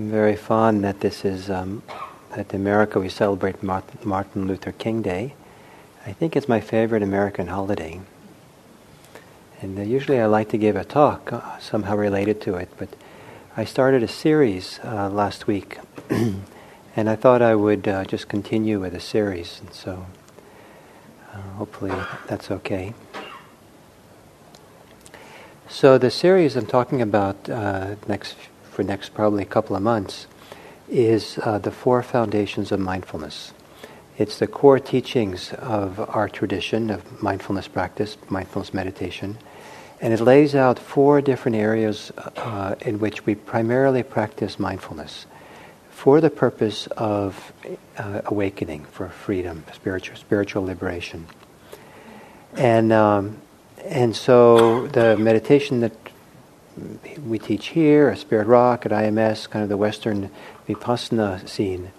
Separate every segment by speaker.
Speaker 1: I'm very fond that this is, um, that in America we celebrate Martin Luther King Day. I think it's my favorite American holiday. And usually I like to give a talk uh, somehow related to it, but I started a series uh, last week, and I thought I would uh, just continue with a series, and so uh, hopefully that's okay. So the series I'm talking about uh, next for next probably a couple of months is uh, the four foundations of mindfulness. It's the core teachings of our tradition of mindfulness practice, mindfulness meditation, and it lays out four different areas uh, in which we primarily practice mindfulness for the purpose of uh, awakening, for freedom, spiritual spiritual liberation, and um, and so the meditation that we teach here at Spirit Rock, at IMS, kind of the Western Vipassana scene,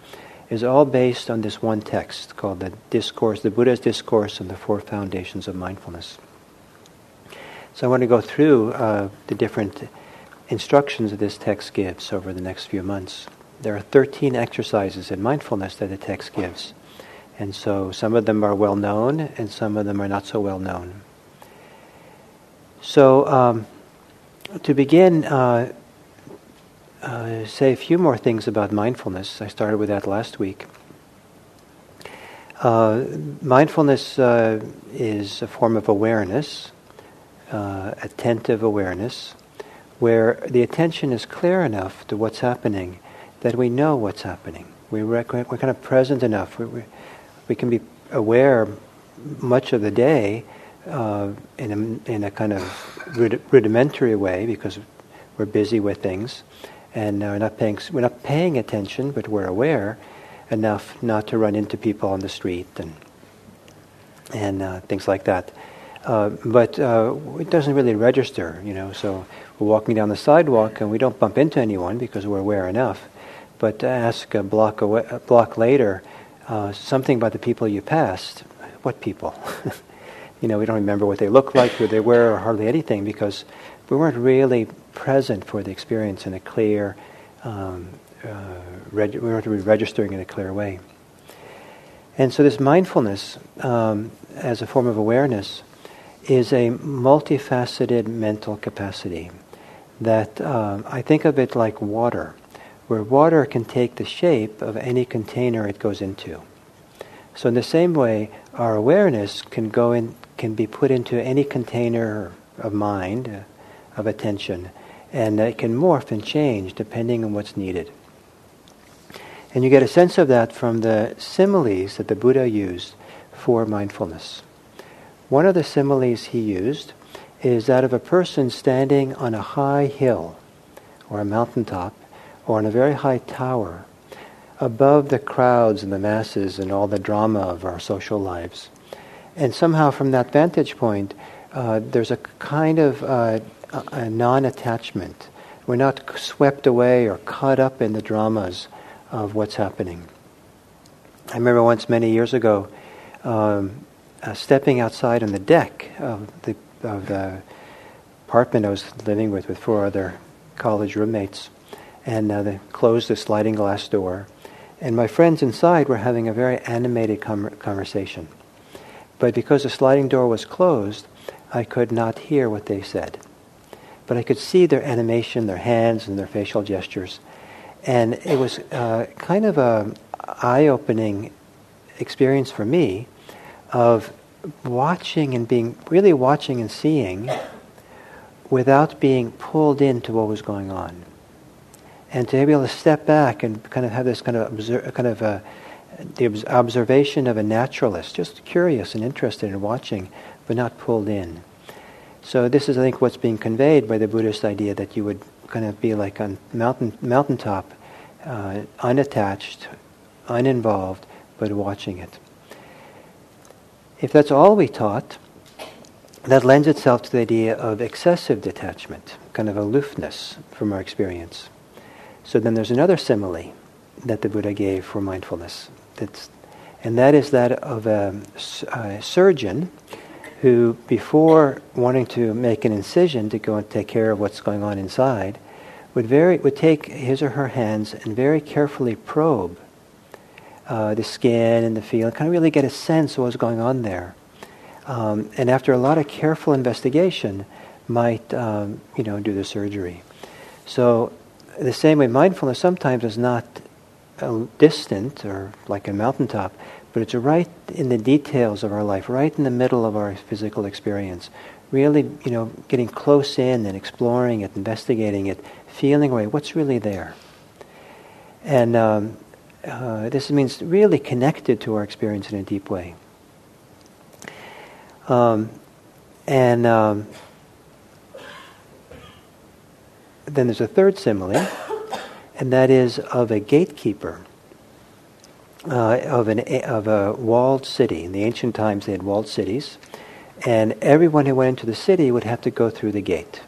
Speaker 1: is all based on this one text called the Discourse, the Buddha's Discourse on the Four Foundations of Mindfulness. So I want to go through uh, the different instructions that this text gives over the next few months. There are 13 exercises in mindfulness that the text gives. And so some of them are well known and some of them are not so well known. So, um, to begin, uh, uh, say a few more things about mindfulness. I started with that last week. Uh, mindfulness uh, is a form of awareness, uh, attentive awareness, where the attention is clear enough to what's happening that we know what's happening. We rec- we're kind of present enough. We, we, we can be aware much of the day uh, in, a, in a kind of rudimentary way because we're busy with things and uh, we're not paying we're not paying attention, but we're aware enough not to run into people on the street and and uh, things like that. Uh, but uh, it doesn't really register, you know. So we're walking down the sidewalk and we don't bump into anyone because we're aware enough. But ask a block away, a block later uh, something about the people you passed. What people? you know, we don't remember what they look like, who they were, or hardly anything because we weren't really present for the experience in a clear, um, uh, reg- we weren't really registering in a clear way. And so this mindfulness um, as a form of awareness is a multifaceted mental capacity that um, I think of it like water, where water can take the shape of any container it goes into. So in the same way, our awareness can go in, can be put into any container of mind, uh, of attention, and it can morph and change depending on what's needed. And you get a sense of that from the similes that the Buddha used for mindfulness. One of the similes he used is that of a person standing on a high hill or a mountaintop or on a very high tower above the crowds and the masses and all the drama of our social lives. And somehow, from that vantage point, uh, there's a kind of uh, a non attachment. We're not swept away or caught up in the dramas of what's happening. I remember once many years ago um, uh, stepping outside on the deck of the, of the apartment I was living with with four other college roommates, and uh, they closed the sliding glass door. And my friends inside were having a very animated com- conversation. But because the sliding door was closed, I could not hear what they said but I could see their animation, their hands, and their facial gestures. And it was uh, kind of a eye-opening experience for me of watching and being really watching and seeing without being pulled into what was going on, and to be able to step back and kind of have this kind of obser- kind of a, the observation of a naturalist, just curious and interested in watching, but not pulled in. So this is, I think, what's being conveyed by the Buddhist idea that you would kind of be like on mountain mountaintop, uh, unattached, uninvolved, but watching it. If that's all we taught, that lends itself to the idea of excessive detachment, kind of aloofness from our experience. So then there's another simile that the Buddha gave for mindfulness. That's, and that is that of a, a surgeon who, before wanting to make an incision to go and take care of what's going on inside, would very would take his or her hands and very carefully probe uh, the skin and the feel, and kind of really get a sense of what's going on there. Um, and after a lot of careful investigation, might um, you know do the surgery. So the same way, mindfulness sometimes is not uh, distant or like a mountaintop, but it's right in the details of our life, right in the middle of our physical experience. Really, you know, getting close in and exploring it, investigating it, feeling away what's really there. And um, uh, this means really connected to our experience in a deep way. Um, and um, then there's a third simile, and that is of a gatekeeper uh, of, an, of a walled city. In the ancient times, they had walled cities, and everyone who went into the city would have to go through the gate.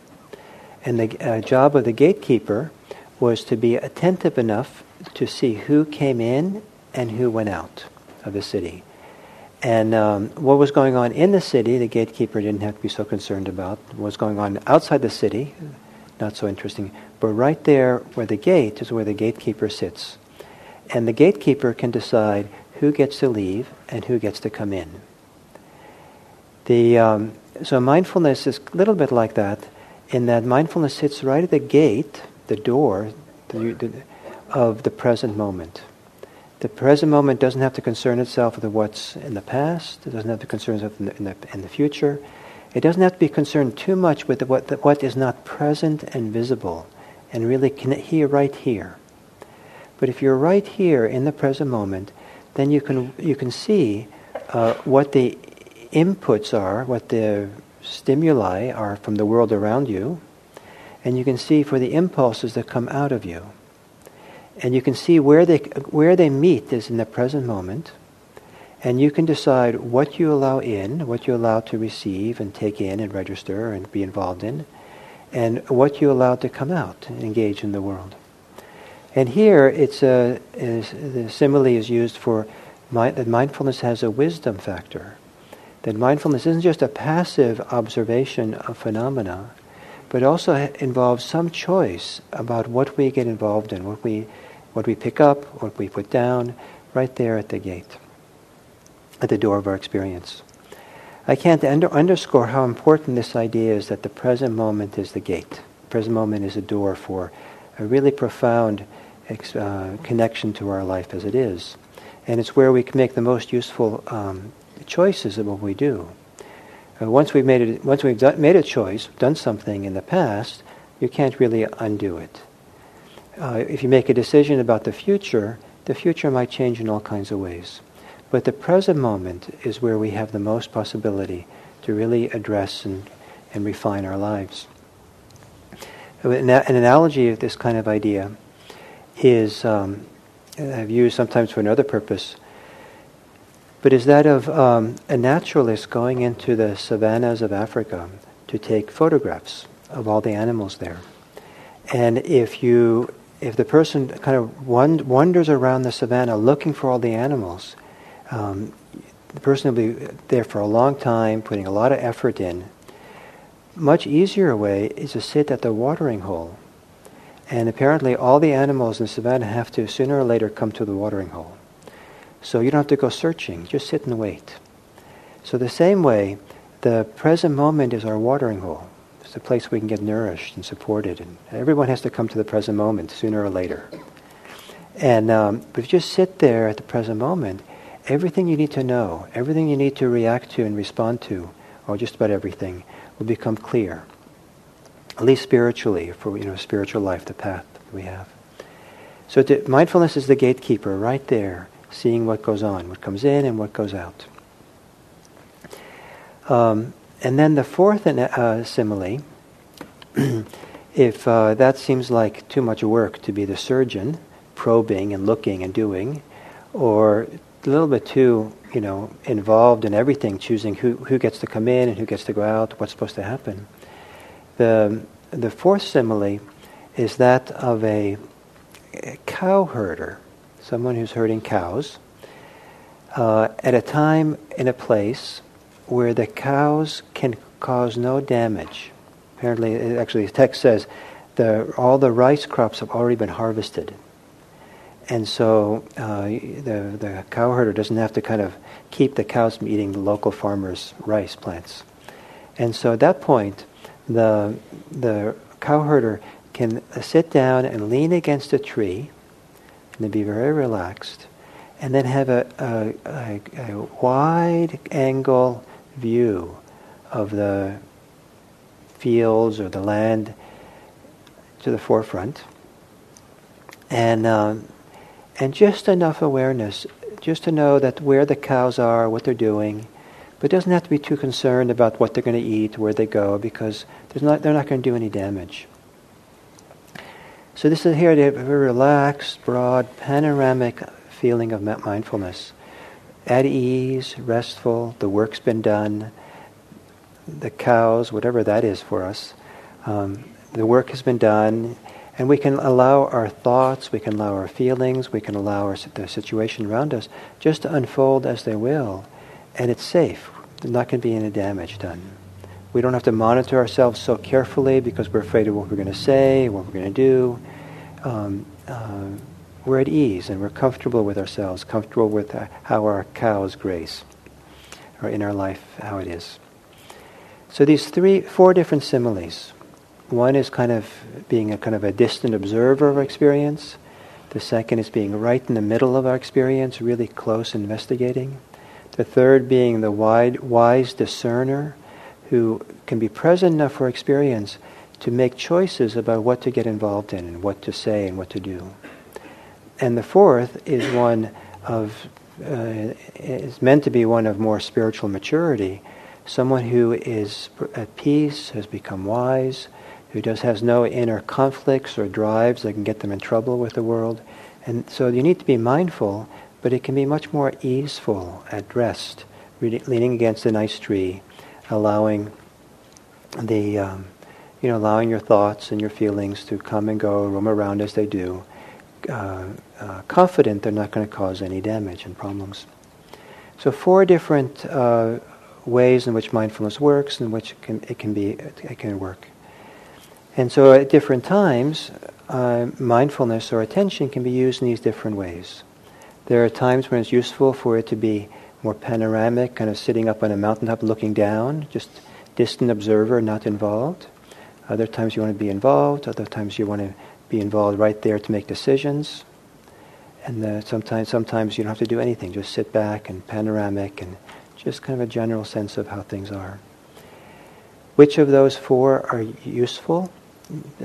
Speaker 1: And the uh, job of the gatekeeper was to be attentive enough to see who came in and who went out of the city. And um, what was going on in the city, the gatekeeper didn't have to be so concerned about. What was going on outside the city, not so interesting. But right there where the gate is where the gatekeeper sits. And the gatekeeper can decide who gets to leave and who gets to come in. The, um, so mindfulness is a little bit like that, in that mindfulness sits right at the gate, the door the, the, of the present moment. The present moment doesn't have to concern itself with what's in the past. It doesn't have to concern itself in the, in the, in the future. It doesn't have to be concerned too much with what, what is not present and visible, and really connect here, right here. But if you're right here in the present moment, then you can you can see uh, what the inputs are, what the stimuli are from the world around you, and you can see for the impulses that come out of you. And you can see where they where they meet is in the present moment, and you can decide what you allow in, what you allow to receive and take in and register and be involved in, and what you allow to come out and engage in the world. And here, it's a, is, the simile is used for that mindfulness has a wisdom factor. That mindfulness isn't just a passive observation of phenomena, but also involves some choice about what we get involved in, what we, what we pick up, what we put down, right there at the gate, at the door of our experience. I can't under, underscore how important this idea is that the present moment is the gate. The present moment is a door for a really profound ex- uh, connection to our life as it is. And it's where we can make the most useful um, choices of what we do. Uh, once we've made it, once we've done, made a choice, done something in the past, you can't really undo it. Uh, if you make a decision about the future, the future might change in all kinds of ways. But the present moment is where we have the most possibility to really address and, and refine our lives. An, an analogy of this kind of idea is, um, I've used sometimes for another purpose, but is that of um, a naturalist going into the savannas of Africa to take photographs of all the animals there. And if you, if the person kind of wanders around the savannah looking for all the animals, um, the person will be there for a long time, putting a lot of effort in. Much easier way is to sit at the watering hole and apparently, all the animals in the savannah have to sooner or later come to the watering hole. So you don't have to go searching, just sit and wait. So, the same way, the present moment is our watering hole. It's a place we can get nourished and supported. And everyone has to come to the present moment sooner or later. And um, but if you just sit there at the present moment, everything you need to know, everything you need to react to and respond to, or just about everything, will become clear at least spiritually, for you know, spiritual life, the path we have. So to, mindfulness is the gatekeeper right there, seeing what goes on, what comes in and what goes out. Um, and then the fourth uh, simile, if uh, that seems like too much work to be the surgeon, probing and looking and doing, or a little bit too, you know, involved in everything, choosing who, who gets to come in and who gets to go out, what's supposed to happen. The, the fourth simile is that of a, a cow herder, someone who's herding cows, uh, at a time in a place where the cows can cause no damage. Apparently, actually, the text says the, all the rice crops have already been harvested. And so uh, the, the cow herder doesn't have to kind of keep the cows from eating the local farmer's rice plants. And so at that point, the, the cow herder can sit down and lean against a tree and be very relaxed and then have a, a, a, a wide angle view of the fields or the land to the forefront. And, um, and just enough awareness, just to know that where the cows are, what they're doing, but doesn't have to be too concerned about what they're going to eat, where they go, because not, they're not going to do any damage. So this is here, they have a relaxed, broad, panoramic feeling of mindfulness. At ease, restful, the work's been done, the cows, whatever that is for us, um, the work has been done, and we can allow our thoughts, we can allow our feelings, we can allow our, the situation around us just to unfold as they will, and it's safe. There's not going to be any damage done. We don't have to monitor ourselves so carefully because we're afraid of what we're going to say, what we're going to do. Um, uh, we're at ease and we're comfortable with ourselves, comfortable with uh, how our cows graze, or in our life, how it is. So these three, four different similes. One is kind of being a kind of a distant observer of experience. The second is being right in the middle of our experience, really close investigating. The third being the wide, wise discerner who can be present enough for experience to make choices about what to get involved in and what to say and what to do. And the fourth is one of, uh, is meant to be one of more spiritual maturity, someone who is at peace, has become wise, who just has no inner conflicts or drives that can get them in trouble with the world. And so you need to be mindful, but it can be much more easeful at rest, leaning against a nice tree, allowing the um, you know allowing your thoughts and your feelings to come and go, roam around as they do, uh, uh, confident they're not going to cause any damage and problems. So four different uh, ways in which mindfulness works, in which it can, it can be it can work. And so at different times, uh, mindfulness or attention can be used in these different ways. There are times when it's useful for it to be more panoramic, kind of sitting up on a mountaintop looking down, just distant observer, not involved. Other times you want to be involved. Other times you want to be involved right there to make decisions. And uh, sometimes, sometimes you don't have to do anything. Just sit back and panoramic and just kind of a general sense of how things are. Which of those four are useful?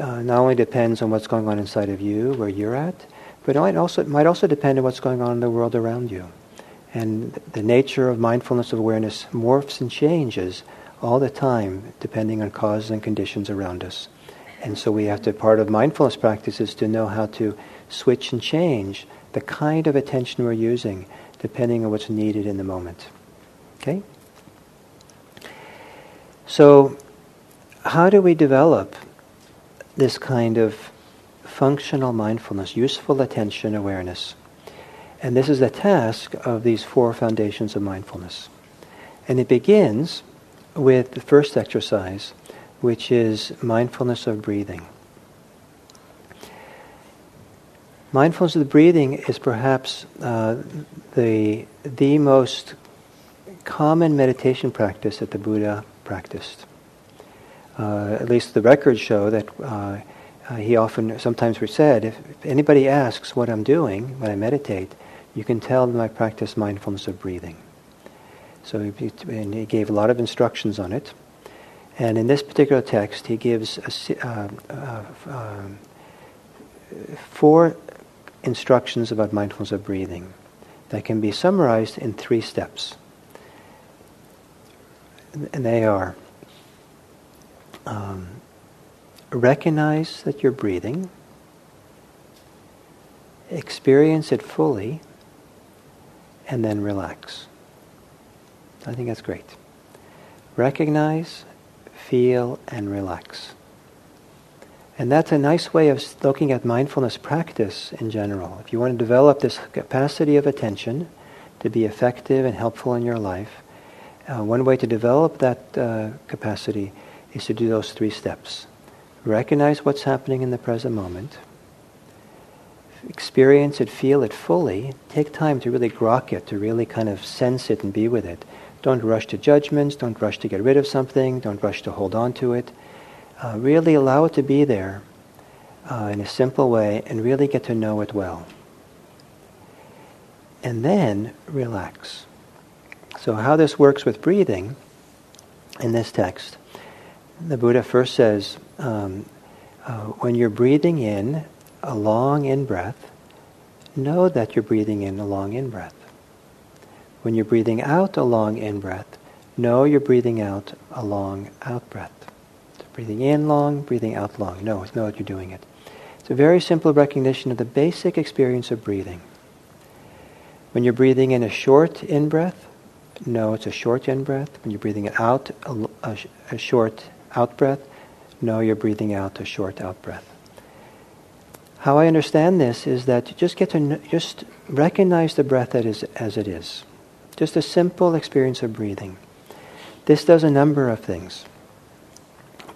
Speaker 1: Uh, not only depends on what's going on inside of you, where you're at, but it might also, it might also depend on what's going on in the world around you. And the nature of mindfulness of awareness morphs and changes all the time depending on causes and conditions around us. And so we have to, part of mindfulness practice is to know how to switch and change the kind of attention we're using depending on what's needed in the moment. Okay? So, how do we develop this kind of functional mindfulness, useful attention awareness? And this is the task of these four foundations of mindfulness. And it begins with the first exercise, which is mindfulness of breathing. Mindfulness of the breathing is perhaps uh, the, the most common meditation practice that the Buddha practiced. Uh, at least the records show that uh, uh he often, sometimes said, if, if anybody asks what I'm doing when I meditate, you can tell them I practice mindfulness of breathing. So he, and he gave a lot of instructions on it. And in this particular text, he gives a, uh, uh, um, four instructions about mindfulness of breathing that can be summarized in three steps. And they are um, recognize that you're breathing, experience it fully, and then relax. I think that's great. Recognize, feel, and relax. And that's a nice way of looking at mindfulness practice in general. If you want to develop this capacity of attention to be effective and helpful in your life, uh, one way to develop that uh, capacity is to do those three steps. recognize what's happening in the present moment, experience it, feel it fully, take time to really grok it, to really kind of sense it and be with it. Don't rush to judgments, don't rush to get rid of something, don't rush to hold on to it. Uh, really allow it to be there uh, in a simple way and really get to know it well. And then relax. So, how this works with breathing in this text, the Buddha first says um, uh, when you're breathing in a long in breath, know that you're breathing in a long in breath. When you're breathing out a long in breath, know you're breathing out a long out breath. So breathing in long, breathing out long. Know, know that you're doing it. It's a very simple recognition of the basic experience of breathing. When you're breathing in a short in breath, know it's a short in breath. When you're breathing it out a, a, a short out breath, know you're breathing out a short out breath. How I understand this is that you just get to just recognize the breath that is as it is. Just a simple experience of breathing. This does a number of things.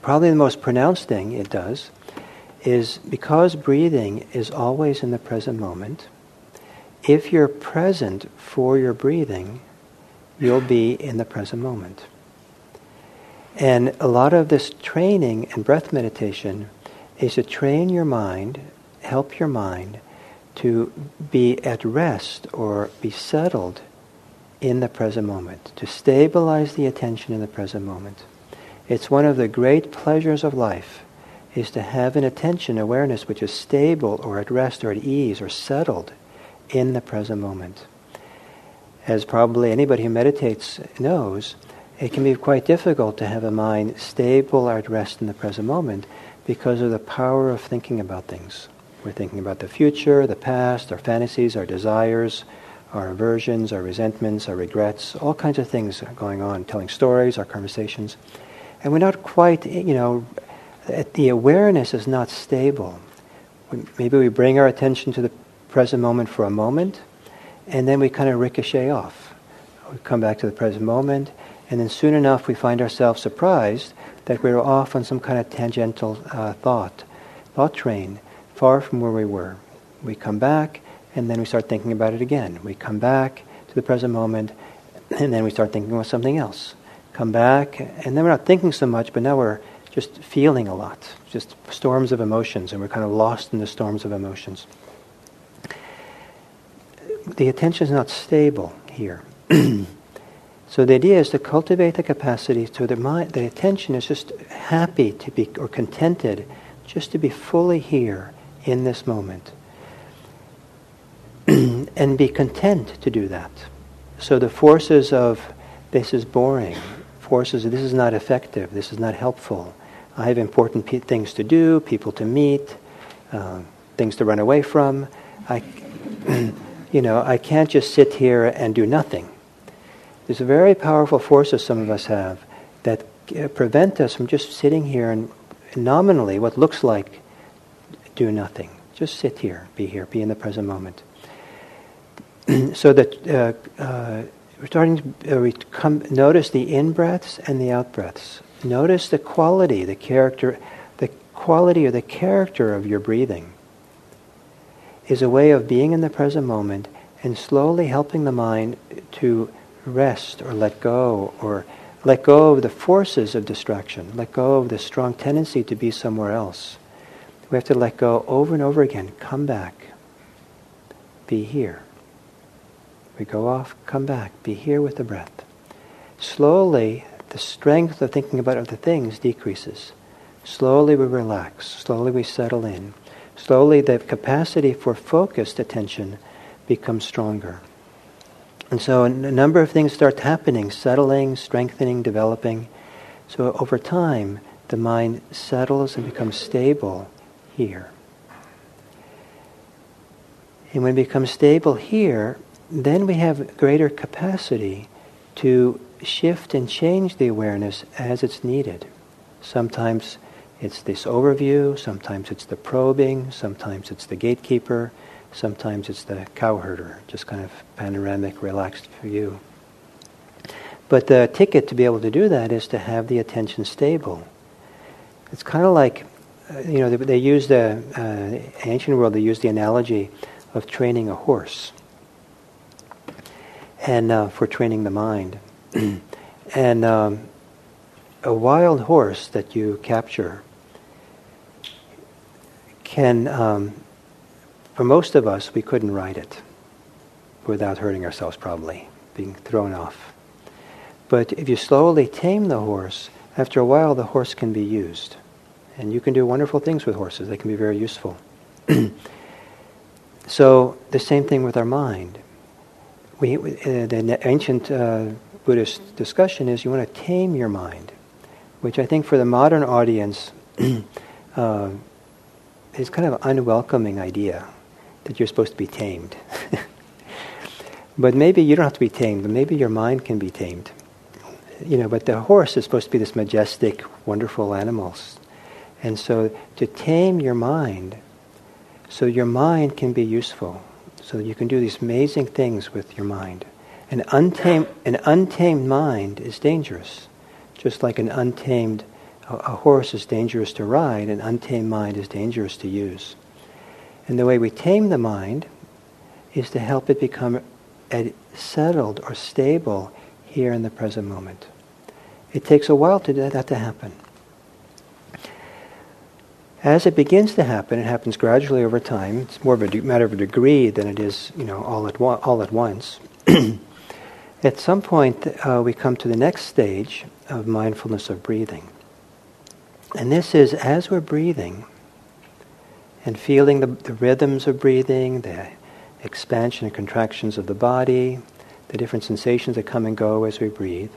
Speaker 1: Probably the most pronounced thing it does is because breathing is always in the present moment, if you're present for your breathing, you'll be in the present moment. And a lot of this training and breath meditation is to train your mind, help your mind to be at rest or be settled in the present moment, to stabilize the attention in the present moment. It's one of the great pleasures of life is to have an attention awareness which is stable or at rest or at ease or settled in the present moment. As probably anybody who meditates knows, it can be quite difficult to have a mind stable or at rest in the present moment because of the power of thinking about things. We're thinking about the future, the past, our fantasies, our desires, our aversions, our resentments, our regrets, all kinds of things going on, telling stories, our conversations. And we're not quite, you know, the awareness is not stable. Maybe we bring our attention to the present moment for a moment, and then we kind of ricochet off. We come back to the present moment, and then soon enough we find ourselves surprised that we're off on some kind of tangential uh, thought, thought train, far from where we were. We come back, and then we start thinking about it again. We come back to the present moment, and then we start thinking about something else. Come back, and then we're not thinking so much, but now we're just feeling a lot, just storms of emotions, and we're kind of lost in the storms of emotions. The attention is not stable here. so the idea is to cultivate the capacity so the mind, the attention is just happy to be, or contented, just to be fully here in this moment. and be content to do that. So the forces of this is boring, forces of this is not effective, this is not helpful, I have important pe- things to do, people to meet, uh, things to run away from. I, you know, I can't just sit here and do nothing. There's very powerful forces some of us have that uh, prevent us from just sitting here and nominally what looks like do nothing. Just sit here, be here, be in the present moment. so that uh, uh, we're starting to uh, we come, notice the in breaths and the out breaths. Notice the quality, the character, the quality or the character of your breathing is a way of being in the present moment and slowly helping the mind to rest or let go or let go of the forces of distraction, let go of the strong tendency to be somewhere else. We have to let go over and over again. Come back. Be here. We go off, come back, be here with the breath. Slowly, the strength of thinking about other things decreases. Slowly we relax, slowly we settle in. Slowly the capacity for focused attention becomes stronger. And so a number of things start happening, settling, strengthening, developing. So over time, the mind settles and becomes stable here. And when it becomes stable here, then we have greater capacity to shift and change the awareness as it's needed. Sometimes it's this overview, sometimes it's the probing, sometimes it's the gatekeeper, sometimes it's the cowherder, just kind of panoramic, relaxed view. But the ticket to be able to do that is to have the attention stable. It's kind of like you know, they, they use the uh, ancient world. They use the analogy of training a horse, and uh, for training the mind, and um, a wild horse that you capture can, um, for most of us, we couldn't ride it without hurting ourselves, probably being thrown off. But if you slowly tame the horse, after a while, the horse can be used. And you can do wonderful things with horses. They can be very useful. so the same thing with our mind. We, uh, the ancient uh, Buddhist discussion is you want to tame your mind, which I think for the modern audience uh, is kind of an unwelcoming idea that you're supposed to be tamed. but maybe you don't have to be tamed, but maybe your mind can be tamed. You know, but the horse is supposed to be this majestic, wonderful animal and so to tame your mind, so your mind can be useful, so you can do these amazing things with your mind. An untamed, an untamed mind is dangerous, just like an untamed a, a horse is dangerous to ride, an untamed mind is dangerous to use. And the way we tame the mind is to help it become settled or stable here in the present moment. It takes a while to that to happen. As it begins to happen, it happens gradually over time. It's more of a matter of a degree than it is, you know, all at one, all at once. at some point, uh, we come to the next stage of mindfulness of breathing, and this is as we're breathing and feeling the, the rhythms of breathing, the expansion and contractions of the body, the different sensations that come and go as we breathe.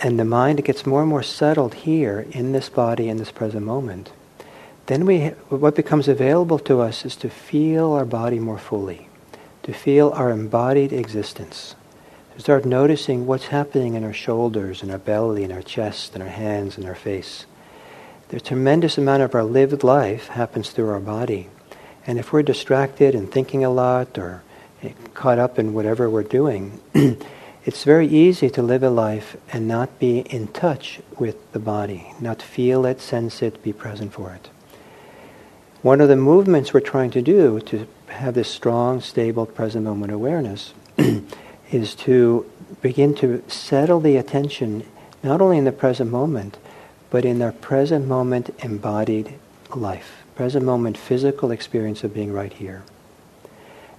Speaker 1: And the mind gets more and more settled here in this body in this present moment then we, what becomes available to us is to feel our body more fully, to feel our embodied existence, to start noticing what's happening in our shoulders, in our belly, in our chest, in our hands, in our face. The tremendous amount of our lived life happens through our body. And if we're distracted and thinking a lot or eh, caught up in whatever we're doing, it's very easy to live a life and not be in touch with the body, not feel it, sense it, be present for it. One of the movements we're trying to do to have this strong, stable, present moment awareness is to begin to settle the attention not only in the present moment, but in our present moment embodied life, present moment physical experience of being right here.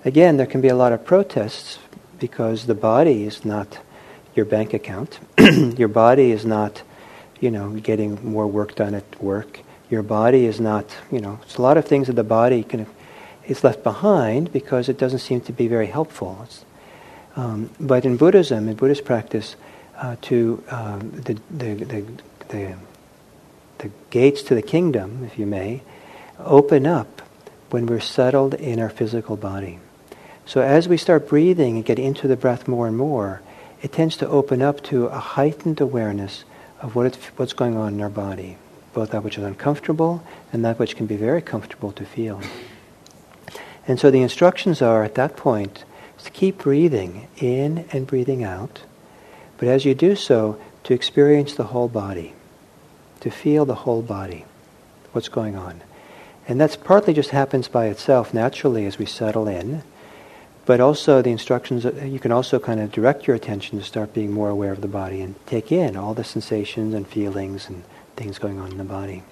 Speaker 1: Again, there can be a lot of protests because the body is not your bank account. your body is not, you know, getting more work done at work your body is not, you know, it's a lot of things that the body can, is left behind because it doesn't seem to be very helpful. Um, but in Buddhism, in Buddhist practice, uh, to um, the, the, the, the, the gates to the kingdom, if you may, open up when we're settled in our physical body. So as we start breathing and get into the breath more and more, it tends to open up to a heightened awareness of what what's going on in our body both that which is uncomfortable and that which can be very comfortable to feel. And so the instructions are at that point to keep breathing in and breathing out, but as you do so, to experience the whole body, to feel the whole body, what's going on. And that's partly just happens by itself naturally as we settle in, but also the instructions, you can also kind of direct your attention to start being more aware of the body and take in all the sensations and feelings and things going on in the body.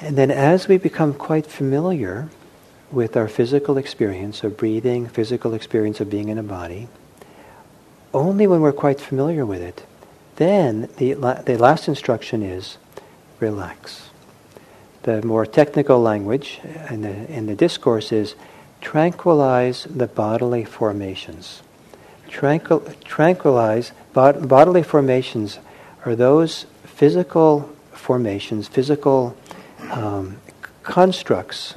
Speaker 1: And then as we become quite familiar with our physical experience of breathing, physical experience of being in a body, only when we're quite familiar with it, then the, the last instruction is relax. The more technical language in the, in the discourse is tranquilize the bodily formations. Tranquil, tranquilize bod- bodily formations are those physical formations, physical um, constructs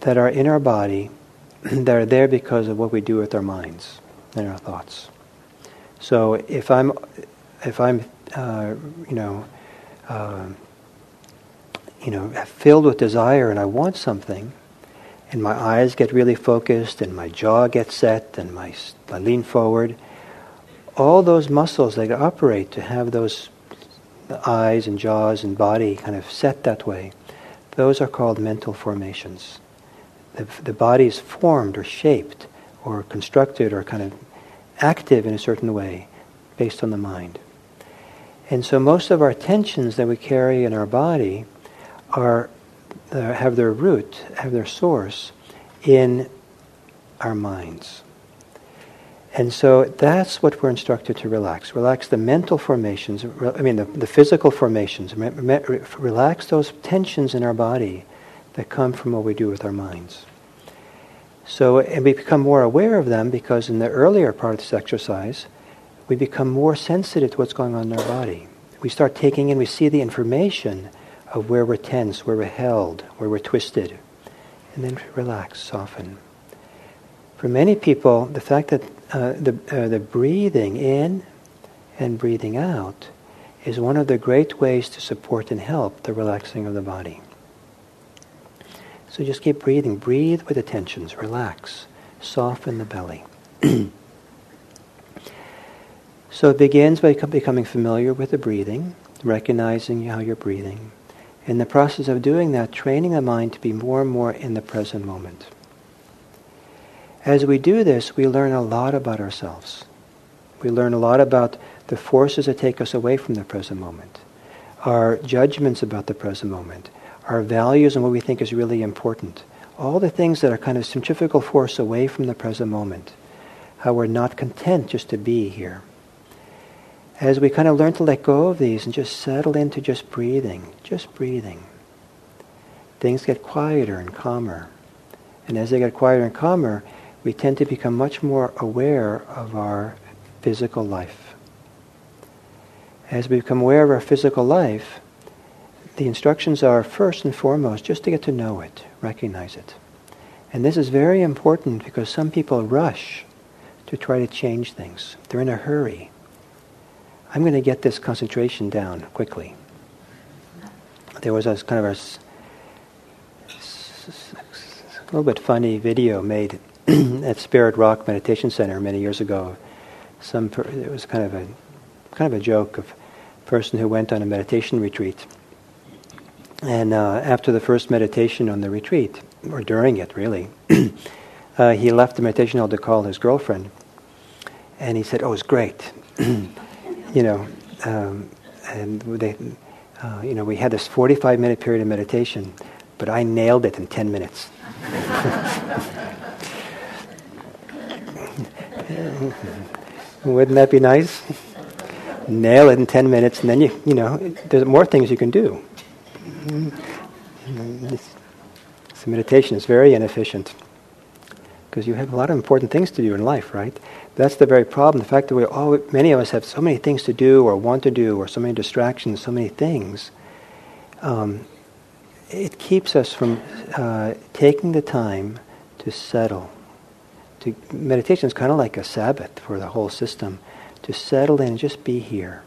Speaker 1: that are in our body that are there because of what we do with our minds and our thoughts. So if I'm, if I'm, uh, you know, uh, you know, filled with desire and I want something, and my eyes get really focused and my jaw gets set and my, I lean forward, all those muscles that operate to have those eyes and jaws and body kind of set that way, those are called mental formations. The, the body is formed or shaped or constructed or kind of active in a certain way based on the mind. And so most of our tensions that we carry in our body are uh, have their root, have their source in our minds. And so that's what we're instructed to relax. Relax the mental formations, I mean, the, the physical formations. Relax those tensions in our body that come from what we do with our minds. So, and we become more aware of them because in the earlier part of this exercise, we become more sensitive to what's going on in our body. We start taking in, we see the information of where we're tense, where we're held, where we're twisted, and then relax, soften. For many people, the fact that uh, the, uh, the breathing in and breathing out is one of the great ways to support and help the relaxing of the body. So just keep breathing. Breathe with the tensions. Relax. Soften the belly. so it begins by becoming familiar with the breathing, recognizing how you're breathing. In the process of doing that, training the mind to be more and more in the present moment. As we do this, we learn a lot about ourselves. We learn a lot about the forces that take us away from the present moment, our judgments about the present moment, our values and what we think is really important. All the things that are kind of centrifugal force away from the present moment. How we're not content just to be here. As we kind of learn to let go of these and just settle into just breathing, just breathing, things get quieter and calmer. And as they get quieter and calmer, we tend to become much more aware of our physical life. As we become aware of our physical life, the instructions are first and foremost just to get to know it, recognize it. And this is very important because some people rush to try to change things. They're in a hurry. I'm going to get this concentration down quickly. There was a kind of a, a little bit funny video made at Spirit Rock Meditation Center many years ago. Some it was kind of a kind of a joke of a person who went on a meditation retreat, and uh, after the first meditation on the retreat, or during it really, uh, he left the meditation hall to call his girlfriend, and he said, "Oh, it's great," you know, um, and they. Uh, you know, we had this 45 minute period of meditation, but I nailed it in 10 minutes. Wouldn't that be nice? Nail it in 10 minutes, and then you, you know, there's more things you can do. So meditation is very inefficient because you have a lot of important things to do in life, right? That's the very problem. The fact that we all, many of us have so many things to do or want to do or so many distractions, so many things, um, it keeps us from uh, taking the time to settle to, meditation is kind of like a Sabbath for the whole system, to settle in and just be here.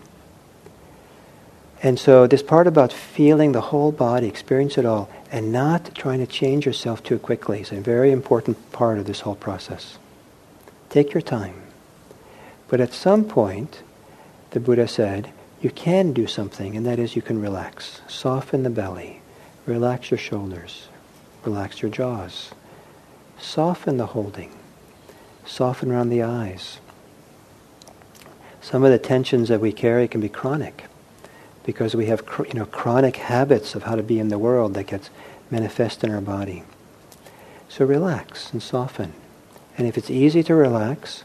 Speaker 1: And so this part about feeling the whole body, experience it all, and not trying to change yourself too quickly is a very important part of this whole process. Take your time. But at some point, the Buddha said, you can do something, and that is you can relax. Soften the belly. Relax your shoulders. Relax your jaws. Soften the holding soften around the eyes. Some of the tensions that we carry can be chronic because we have you know, chronic habits of how to be in the world that gets manifest in our body. So relax and soften. And if it's easy to relax,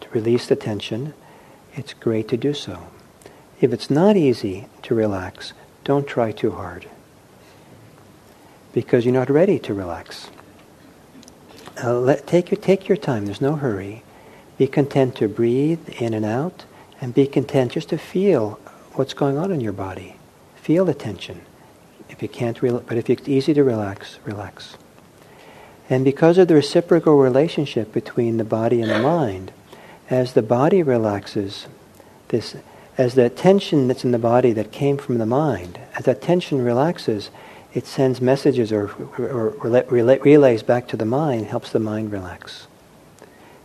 Speaker 1: to release the tension, it's great to do so. If it's not easy to relax, don't try too hard because you're not ready to relax. Uh, let, take, your, take your time. There's no hurry. Be content to breathe in and out, and be content just to feel what's going on in your body. Feel the tension. If you can't, re- but if it's easy to relax, relax. And because of the reciprocal relationship between the body and the mind, as the body relaxes, this, as the tension that's in the body that came from the mind, as that tension relaxes, it sends messages or, or, or relays back to the mind, helps the mind relax.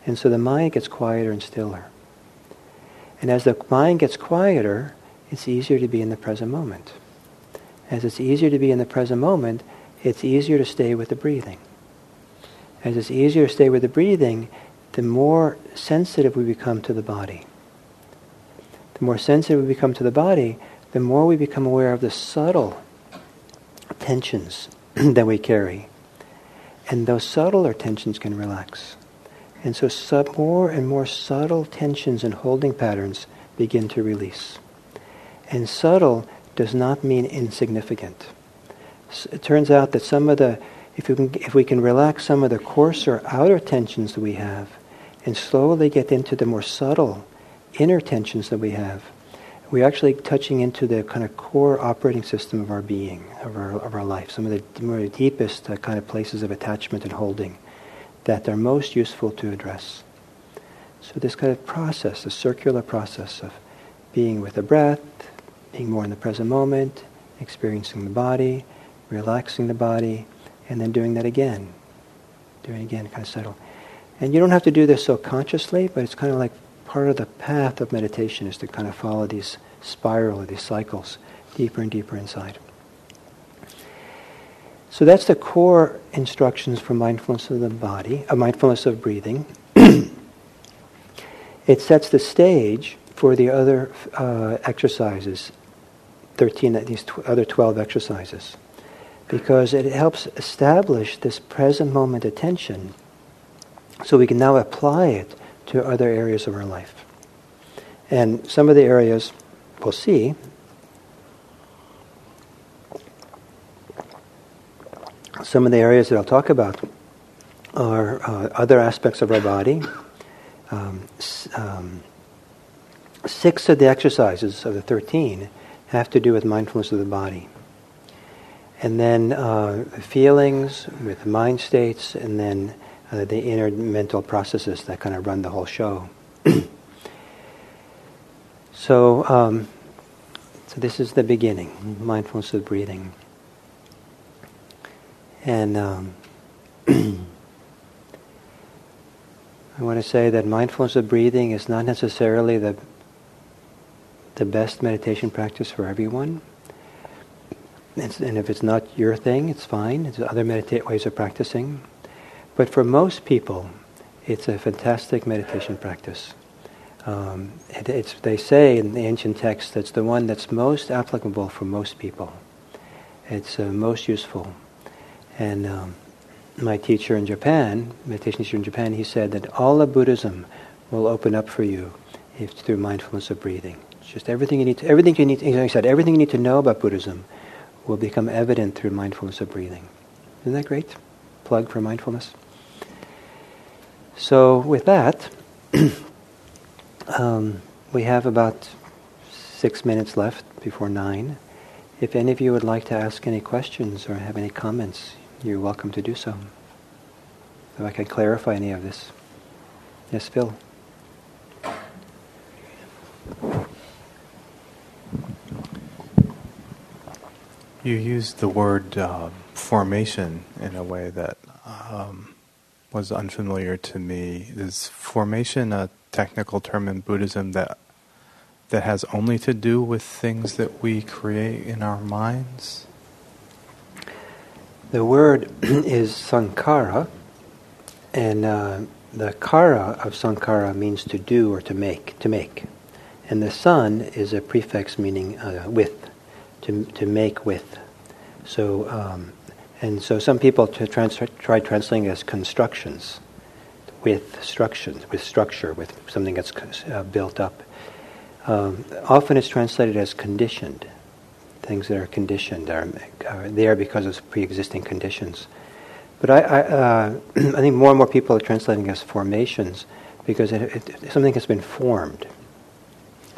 Speaker 1: And so the mind gets quieter and stiller. And as the mind gets quieter, it's easier to be in the present moment. As it's easier to be in the present moment, it's easier to stay with the breathing. As it's easier to stay with the breathing, the more sensitive we become to the body. The more sensitive we become to the body, the more we become aware of the subtle tensions that we carry. And those subtler tensions can relax. And so sub- more and more subtle tensions and holding patterns begin to release. And subtle does not mean insignificant. It turns out that some of the, if we can, if we can relax some of the coarser outer tensions that we have, and slowly get into the more subtle inner tensions that we have, we're actually touching into the kind of core operating system of our being, of our, of our life, some of the more deepest uh, kind of places of attachment and holding that are most useful to address. So this kind of process, the circular process of being with the breath, being more in the present moment, experiencing the body, relaxing the body, and then doing that again. Doing it again, kind of settle. And you don't have to do this so consciously, but it's kind of like part of the path of meditation is to kind of follow these spiral or these cycles deeper and deeper inside. So that's the core instructions for mindfulness of the body, a uh, mindfulness of breathing. it sets the stage for the other uh, exercises, 13, these tw- other 12 exercises, because it helps establish this present moment attention so we can now apply it to other areas of our life. And some of the areas we'll see some of the areas that I'll talk about are uh, other aspects of our body. Um, um, six of the exercises of the 13 have to do with mindfulness of the body. And then uh, feelings with mind states, and then uh, the inner mental processes that kind of run the whole show. so, um, so this is the beginning, mindfulness of breathing. And um, I want to say that mindfulness of breathing is not necessarily the the best meditation practice for everyone. It's, and if it's not your thing, it's fine. There's other medita- ways of practicing. But for most people, it's a fantastic meditation practice. Um, it, they say in the ancient texts that's the one that's most applicable for most people. It's uh, most useful. And um, my teacher in Japan, meditation teacher in Japan, he said that all of Buddhism will open up for you if through mindfulness of breathing. Just everything you need. To, everything you need. To, he said everything you need to know about Buddhism will become evident through mindfulness of breathing. Isn't that great? Plug for mindfulness. So with that, um, we have about six minutes left before nine. If any of you would like to ask any questions or have any comments, you're welcome to do so. If I can clarify any of this. Yes, Phil.
Speaker 2: You used the word uh, formation in a way that um, was unfamiliar to me. Is formation a technical term in Buddhism that that has only to do with things that we create in our minds?
Speaker 1: The word is sankhara, and uh, the kara of sankhara means to do or to make, to make. And the sun is a prefix meaning uh, with, to, to make with. So, um, and so some people to trans- try translating as constructions, with structure, with structure, with something that's uh, built up. Um, often it's translated as conditioned things that are conditioned are, are there because of pre-existing conditions. But I, I, uh, I, think more and more people are translating as formations because it, it, something has been formed,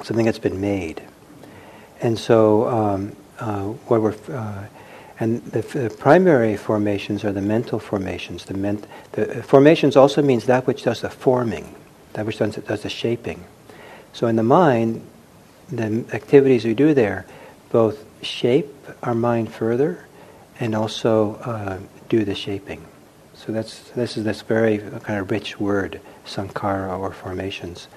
Speaker 1: something that's been made, and so um, what we're uh, and the, the, primary formations are the mental formations. The, ment, the formations also means that which does the forming, that which does, does the shaping. So in the mind, the activities we do there both shape our mind further and also uh, do the shaping. So that's this is this very kind of rich word, sankhara or formations.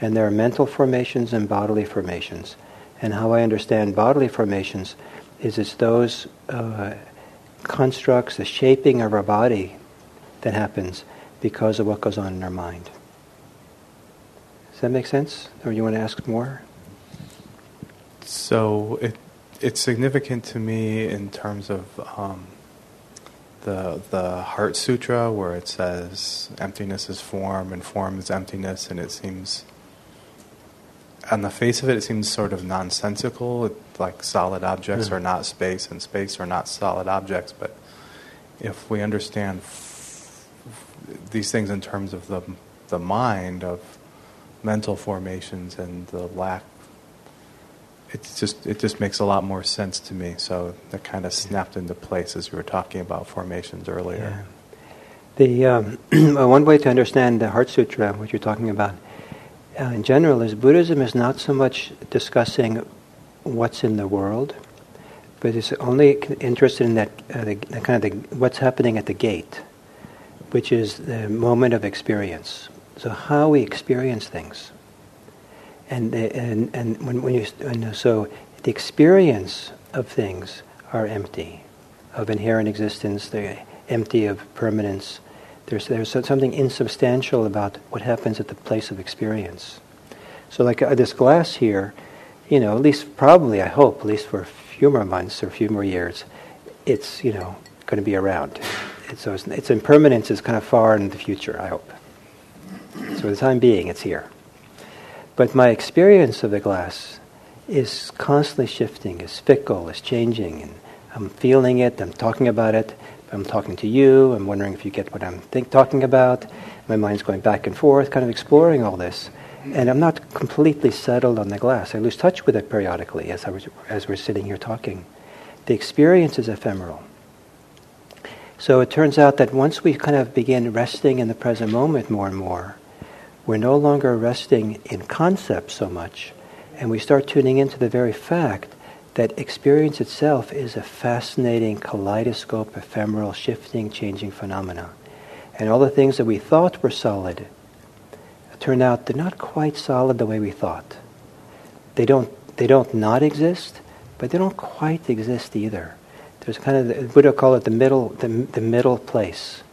Speaker 1: And there are mental formations and bodily formations. And how I understand bodily formations is it's those uh, constructs, the shaping of our body that happens because of what goes on in our mind. Does that make sense? Or you want to ask more?
Speaker 2: So it it's significant to me in terms of um, the the Heart Sutra, where it says emptiness is form and form is emptiness, and it seems on the face of it, it seems sort of nonsensical. It, like solid objects are not space, and space are not solid objects. But if we understand f- these things in terms of the the mind of mental formations and the lack it's just it just makes a lot more sense to me. So that kind of snapped into place as we were talking about formations earlier.
Speaker 1: Yeah. The um, one way to understand the Heart Sutra, what you're talking about, uh, in general, is Buddhism is not so much discussing what's in the world, but it's only interested in that uh, the, the kind of the, what's happening at the gate, which is the moment of experience. So how we experience things and and and when, when you and so the experience of things are empty, of inherent existence. They're empty of permanence. There's there's something insubstantial about what happens at the place of experience. So like uh, this glass here, you know, at least probably I hope, at least for a few more months or a few more years, it's you know going to be around. so its, its impermanence is kind of far in the future. I hope. So for the time being, it's here. But my experience of the glass is constantly shifting, is fickle, is changing, and I'm feeling it, I'm talking about it, I'm talking to you, I'm wondering if you get what I'm think, talking about. My mind's going back and forth, kind of exploring all this. And I'm not completely settled on the glass. I lose touch with it periodically as, was, as we're sitting here talking. The experience is ephemeral. So it turns out that once we kind of begin resting in the present moment more and more, we're no longer resting in concepts so much, and we start tuning into the very fact that experience itself is a fascinating kaleidoscope, ephemeral, shifting, changing phenomena. And all the things that we thought were solid turn out they're not quite solid the way we thought. They don't, they don't not exist, but they don't quite exist either. There's kind of, the, Buddha called it the middle, the, the middle place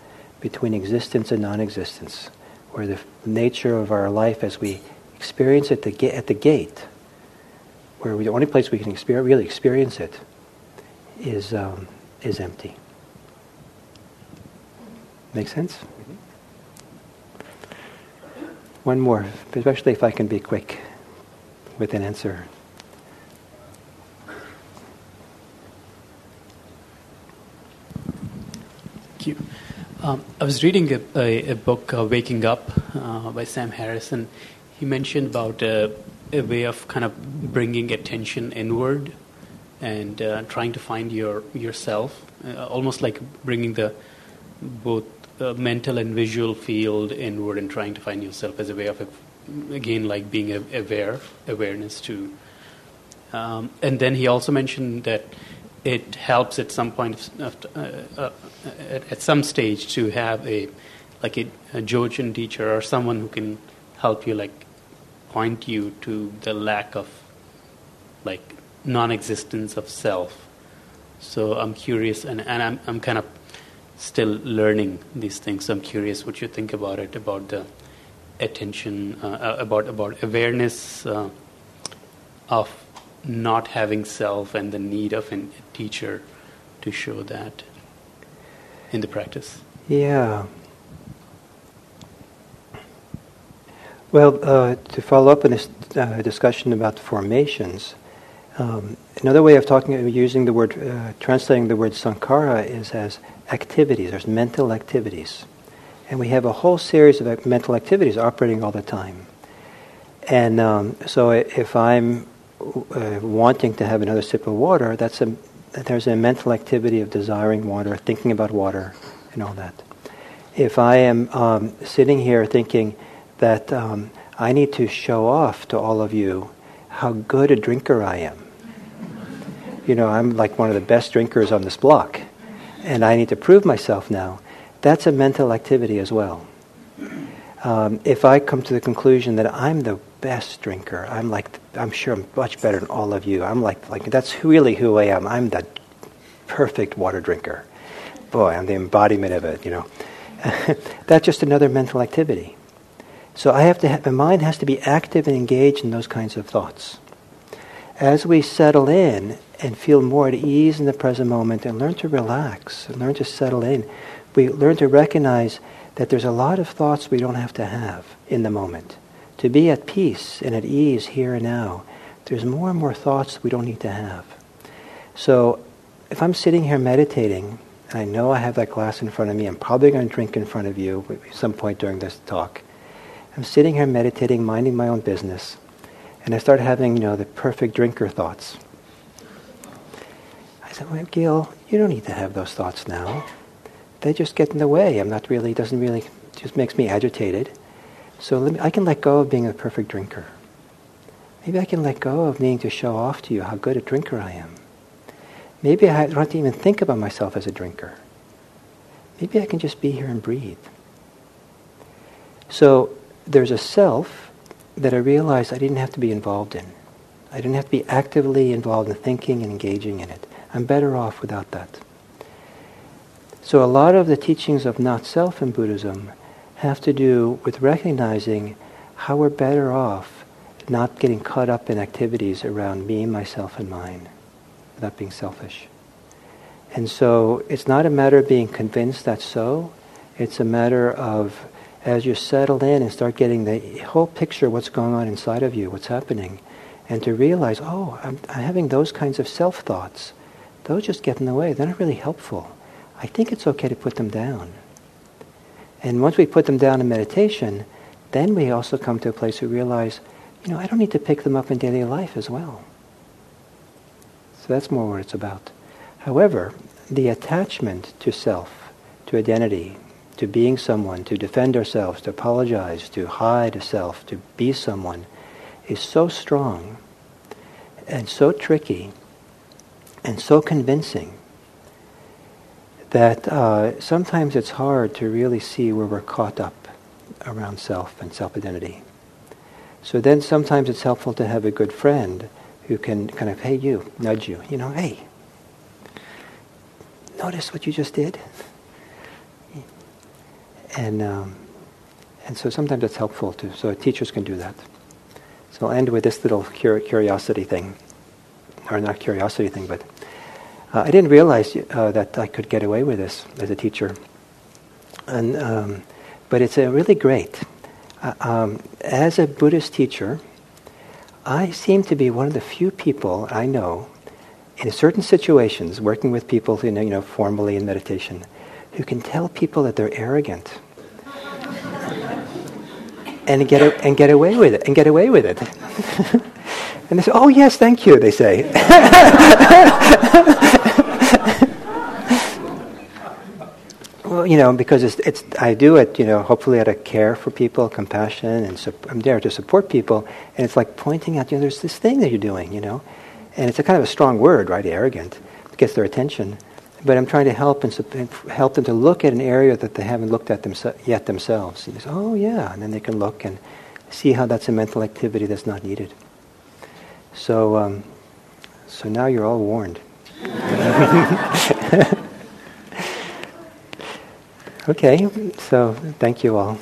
Speaker 1: between existence and non-existence where the nature of our life as we experience it the at the gate, where we, the only place we can experience, really experience it is, um, is empty. Make sense? Mm-hmm. One more, especially if I can be quick with an answer.
Speaker 3: Thank you. Um, I was reading a, a, a book, uh, Waking Up, uh, by Sam Harris, and he mentioned about uh, a way of kind of bringing attention inward and uh, trying to find your yourself, uh, almost like bringing the both mental and visual field inward and trying to find yourself as a way of, again, like being aware, awareness to. Um, and then he also mentioned that it helps at some point of, uh, uh, at, some stage to have a like a, a Dzogchen teacher or someone who can help you like point you to the lack of like non-existence of self. So I'm curious, and, and I'm I'm kind of still learning these things. So I'm curious what you think about it, about the attention, uh, uh about about awareness uh, of not having self and the need of a teacher to show that in the practice.
Speaker 1: Yeah. Well, uh, to follow up on this uh, discussion about formations, um, another way of talking, using the word, uh, translating the word sankhara is as activities. There's mental activities, and we have a whole series of mental activities operating all the time. And um, so, if I'm uh, wanting to have another sip of water, that's a there's a mental activity of desiring water, thinking about water, and all that. If I am um, sitting here thinking that um, I need to show off to all of you how good a drinker I am, you know, I'm like one of the best drinkers on this block, and I need to prove myself now. That's a mental activity as well. Um, if I come to the conclusion that I'm the best drinker. I'm like, I'm sure I'm much better than all of you. I'm like, like that's really who I am. I'm the perfect water drinker. Boy, I'm the embodiment of it, you know. that's just another mental activity. So I have to have, my mind has to be active and engaged in those kinds of thoughts. As we settle in and feel more at ease in the present moment and learn to relax and learn to settle in, we learn to recognize that there's a lot of thoughts we don't have to have in the moment. To be at peace and at ease here and now, there's more and more thoughts we don't need to have. So if I'm sitting here meditating, and I know I have that glass in front of me, I'm probably going to drink in front of you at some point during this talk. I'm sitting here meditating, minding my own business, and I start having, you know, the perfect drinker thoughts. I said, well, Gil, you don't need to have those thoughts now they just get in the way. I'm not really, doesn't really, just makes me agitated. So me, I can let go of being a perfect drinker. Maybe I can let go of needing to show off to you how good a drinker I am. Maybe I don't have to even think about myself as a drinker. Maybe I can just be here and breathe. So there's a self that I realized I didn't have to be involved in. I didn't have to be actively involved in thinking and engaging in it. I'm better off without that. So a lot of the teachings of not self in Buddhism have to do with recognizing how we're better off not getting caught up in activities around me, myself, and mine, without being selfish. And so it's not a matter of being convinced that's so. It's a matter of as you settle in and start getting the whole picture of what's going on inside of you, what's happening, and to realize, oh, I'm, I'm having those kinds of self thoughts. Those just get in the way. They're not really helpful. I think it's okay to put them down. And once we put them down in meditation, then we also come to a place we realize, you know, I don't need to pick them up in daily life as well. So that's more what it's about. However, the attachment to self, to identity, to being someone, to defend ourselves, to apologize, to hide a self, to be someone, is so strong and so tricky and so convincing that uh, sometimes it's hard to really see where we're caught up around self and self identity. So then sometimes it's helpful to have a good friend who can kind of, hey, you, nudge you, you know, hey, notice what you just did? And, um, and so sometimes it's helpful to, so teachers can do that. So I'll end with this little cur- curiosity thing, or not curiosity thing, but uh, I didn't realize uh, that I could get away with this as a teacher. And, um, but it's uh, really great. Uh, um, as a Buddhist teacher, I seem to be one of the few people I know in certain situations, working with people, you know, you know formally in meditation, who can tell people that they're arrogant and get a, and get away with it and get away with it. and they say, "Oh yes, thank you," they say. well, you know, because it's, it's, I do it, you know, hopefully out of care for people, compassion, and su- I'm there to support people. And it's like pointing out, you know, there's this thing that you're doing, you know, and it's a kind of a strong word, right? Arrogant, it gets their attention. But I'm trying to help and help them to look at an area that they haven't looked at themse- yet themselves. And they say, oh yeah, and then they can look and see how that's a mental activity that's not needed. So, um, so now you're all warned. Okay, so thank you all.